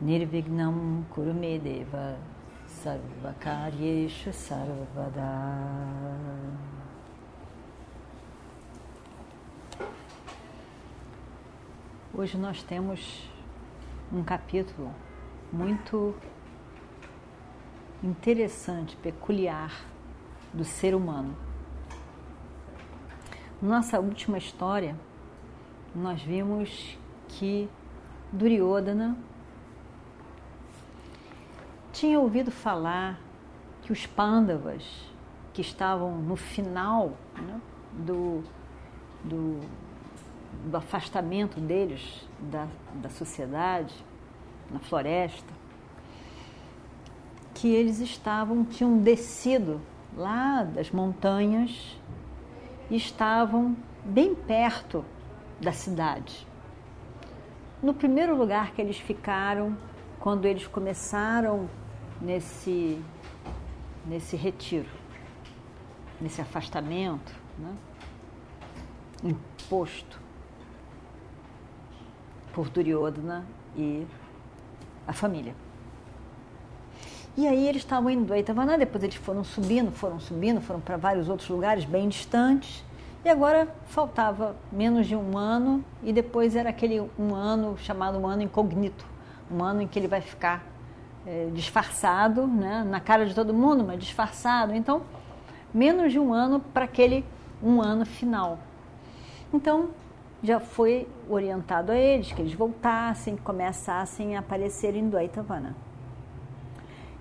Nirvignam Kurumedeva Sarvakaryeshu Sarvada Hoje nós temos um capítulo muito interessante, peculiar do ser humano. Nossa última história, nós vimos que Duryodhana tinha ouvido falar que os Pandavas, que estavam no final né, do, do, do, afastamento deles da, da sociedade, na floresta, que eles estavam, tinham descido lá das montanhas e estavam bem perto da cidade. No primeiro lugar que eles ficaram, quando eles começaram nesse, nesse retiro, nesse afastamento, né? imposto por Duryodhana e a família. E aí eles estavam indo do Eitavana, depois eles foram subindo, foram subindo, foram para vários outros lugares bem distantes. E agora faltava menos de um ano e depois era aquele um ano chamado um ano incognito, um ano em que ele vai ficar é, disfarçado, né, na cara de todo mundo, mas disfarçado. Então, menos de um ano para aquele um ano final. Então, já foi orientado a eles que eles voltassem, começassem a aparecer em Dvaitavana.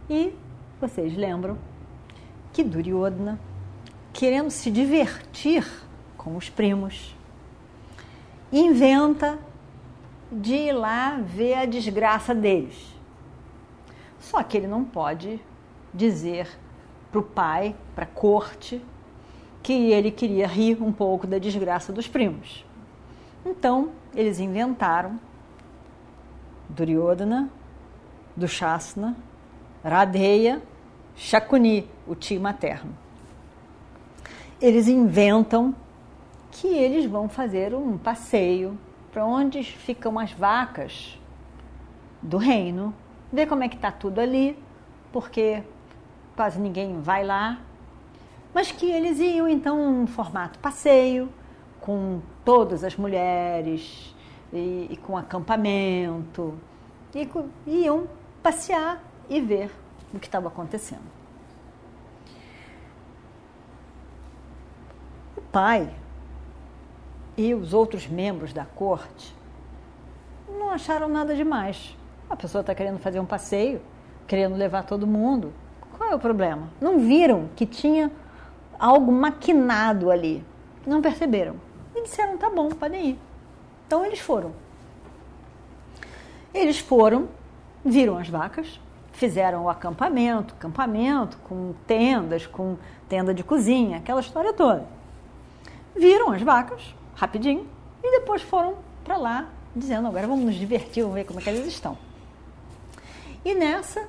E vocês lembram que Duryodhana, querendo se divertir com os primos, inventa de ir lá ver a desgraça deles. Só que ele não pode dizer para o pai, para a corte, que ele queria rir um pouco da desgraça dos primos. Então, eles inventaram Duryodhana, Dushasana Radeya, Shakuni, o tio materno. Eles inventam que eles vão fazer um passeio para onde ficam as vacas do reino, ver como é que está tudo ali, porque quase ninguém vai lá, mas que eles iam então um formato passeio com todas as mulheres e, e com acampamento e, e iam passear e ver o que estava acontecendo. O pai e os outros membros da corte não acharam nada demais. A pessoa está querendo fazer um passeio, querendo levar todo mundo. Qual é o problema? Não viram que tinha algo maquinado ali. Não perceberam. E disseram: tá bom, podem ir. Então eles foram. Eles foram, viram as vacas, fizeram o acampamento, acampamento com tendas, com tenda de cozinha, aquela história toda. Viram as vacas, rapidinho, e depois foram para lá, dizendo, agora vamos nos divertir, vamos ver como é que eles estão. E nessa,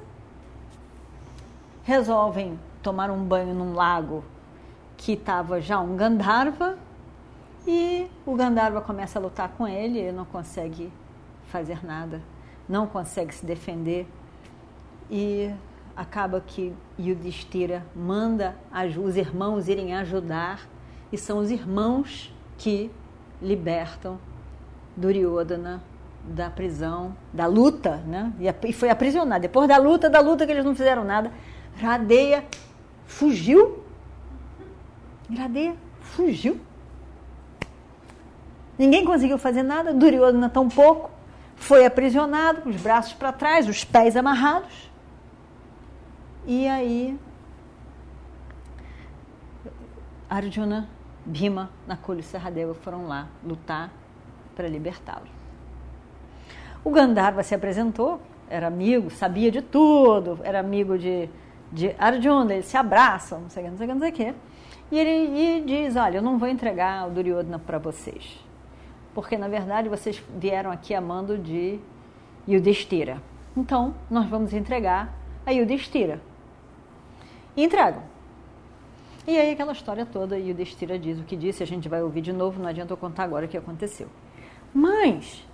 resolvem tomar um banho num lago que estava já um Gandharva, e o Gandharva começa a lutar com ele, ele não consegue fazer nada, não consegue se defender, e acaba que Yudhishthira manda os irmãos irem ajudar e são os irmãos que libertam Duryodhana da prisão, da luta, né? E foi aprisionado. Depois da luta, da luta que eles não fizeram nada, Radeia fugiu. Radeia fugiu. Ninguém conseguiu fazer nada, Duryodhana tão pouco. Foi aprisionado, os braços para trás, os pés amarrados. E aí, Arjuna, Bhima, Nakula e Serradeva foram lá lutar para libertá-lo. O Gandharva se apresentou, era amigo, sabia de tudo, era amigo de, de Arjuna, eles se abraçam, não sei o que, não sei o que, não sei o que. E ele e diz, olha, eu não vou entregar o Duryodhana para vocês, porque na verdade vocês vieram aqui amando de Yudhishthira. Então, nós vamos entregar a Yudhishthira. E entregam. E aí aquela história toda, e diz o que disse, a gente vai ouvir de novo, não adianta eu contar agora o que aconteceu. Mas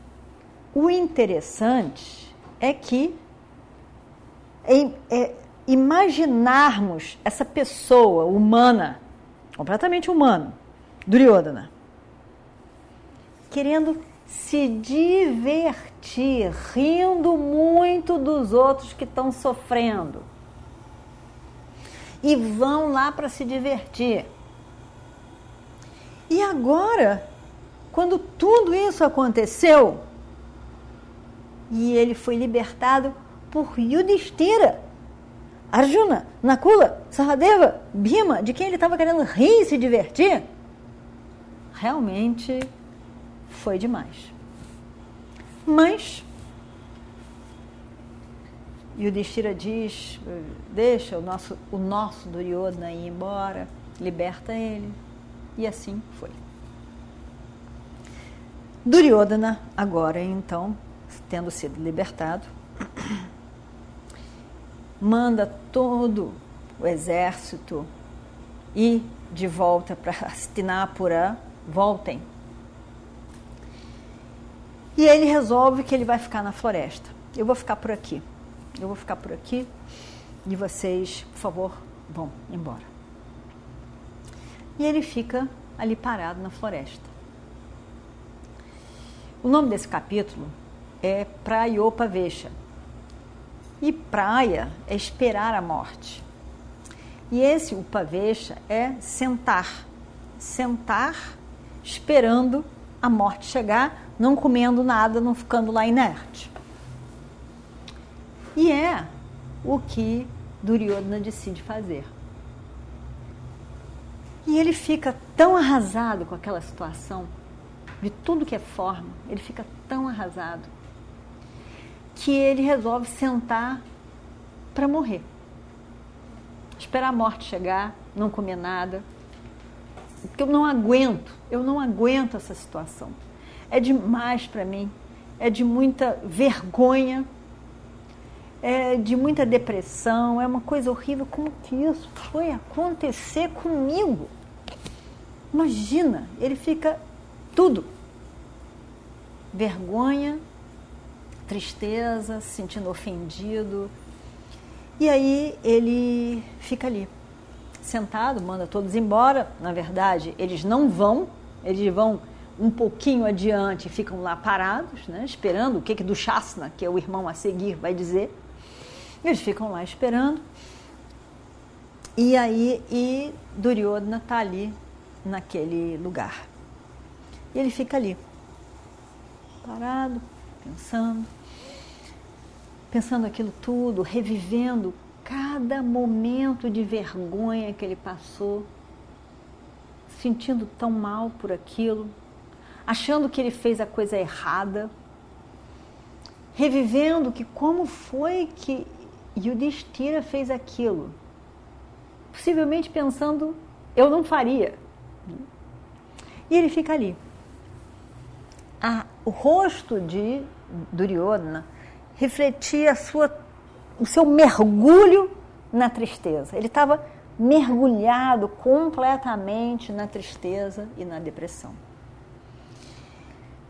o interessante é que é, imaginarmos essa pessoa humana, completamente humano, Duryodhana, querendo se divertir, rindo muito dos outros que estão sofrendo e vão lá para se divertir. E agora, quando tudo isso aconteceu, e ele foi libertado por Yudhishthira, Arjuna, Nakula, Sahadeva, Bhima, de quem ele estava querendo rir e se divertir, realmente foi demais. Mas o Destira diz: deixa o nosso, o nosso Duryodhana ir embora, liberta ele. E assim foi. Duryodhana, agora então, tendo sido libertado, manda todo o exército ir de volta para Hastinapura, voltem. E ele resolve que ele vai ficar na floresta. Eu vou ficar por aqui. Eu vou ficar por aqui e vocês, por favor, vão embora. E ele fica ali parado na floresta. O nome desse capítulo é Praiopavecha. E praia é esperar a morte. E esse Upavecha é sentar. Sentar esperando a morte chegar, não comendo nada, não ficando lá inerte. E é o que Duryodhana decide fazer. E ele fica tão arrasado com aquela situação, de tudo que é forma, ele fica tão arrasado, que ele resolve sentar para morrer. Esperar a morte chegar, não comer nada. Porque eu não aguento, eu não aguento essa situação. É demais para mim, é de muita vergonha é, de muita depressão, é uma coisa horrível. Como que isso foi acontecer comigo? Imagina, ele fica tudo. Vergonha, tristeza, se sentindo ofendido. E aí ele fica ali, sentado, manda todos embora. Na verdade, eles não vão, eles vão um pouquinho adiante, ficam lá parados, né, esperando o que, que do Shasna, que é o irmão a seguir, vai dizer. Eles ficam lá esperando. E aí, e Duryodhana está ali naquele lugar. E ele fica ali, parado, pensando, pensando aquilo tudo, revivendo cada momento de vergonha que ele passou, sentindo tão mal por aquilo, achando que ele fez a coisa errada, revivendo que como foi que o Destira fez aquilo, possivelmente pensando, eu não faria. E ele fica ali. A, o rosto de Duryodhana refletia sua, o seu mergulho na tristeza. Ele estava mergulhado completamente na tristeza e na depressão.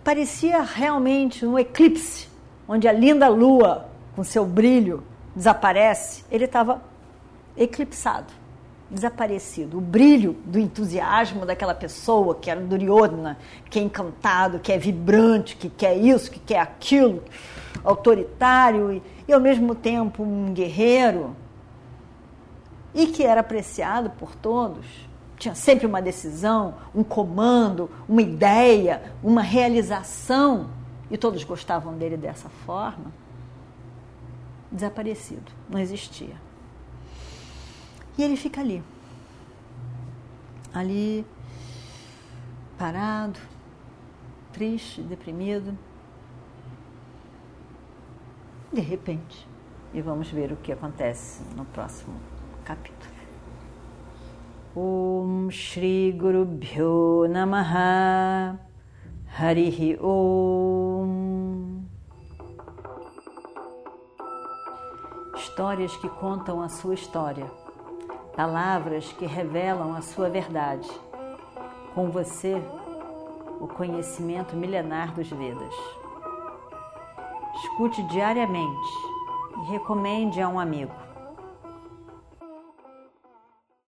Parecia realmente um eclipse, onde a linda lua, com seu brilho, desaparece, ele estava eclipsado, desaparecido. O brilho do entusiasmo daquela pessoa que era Duryodhana, que é encantado, que é vibrante, que quer isso, que quer aquilo, autoritário e, e ao mesmo tempo um guerreiro, e que era apreciado por todos. Tinha sempre uma decisão, um comando, uma ideia, uma realização, e todos gostavam dele dessa forma desaparecido, não existia. E ele fica ali, ali, parado, triste, deprimido. de repente. E vamos ver o que acontece no próximo capítulo. Om Shri Guru Bhyo Namaha Harihi Om Histórias que contam a sua história, palavras que revelam a sua verdade. Com você, o conhecimento milenar dos Vedas. Escute diariamente e recomende a um amigo.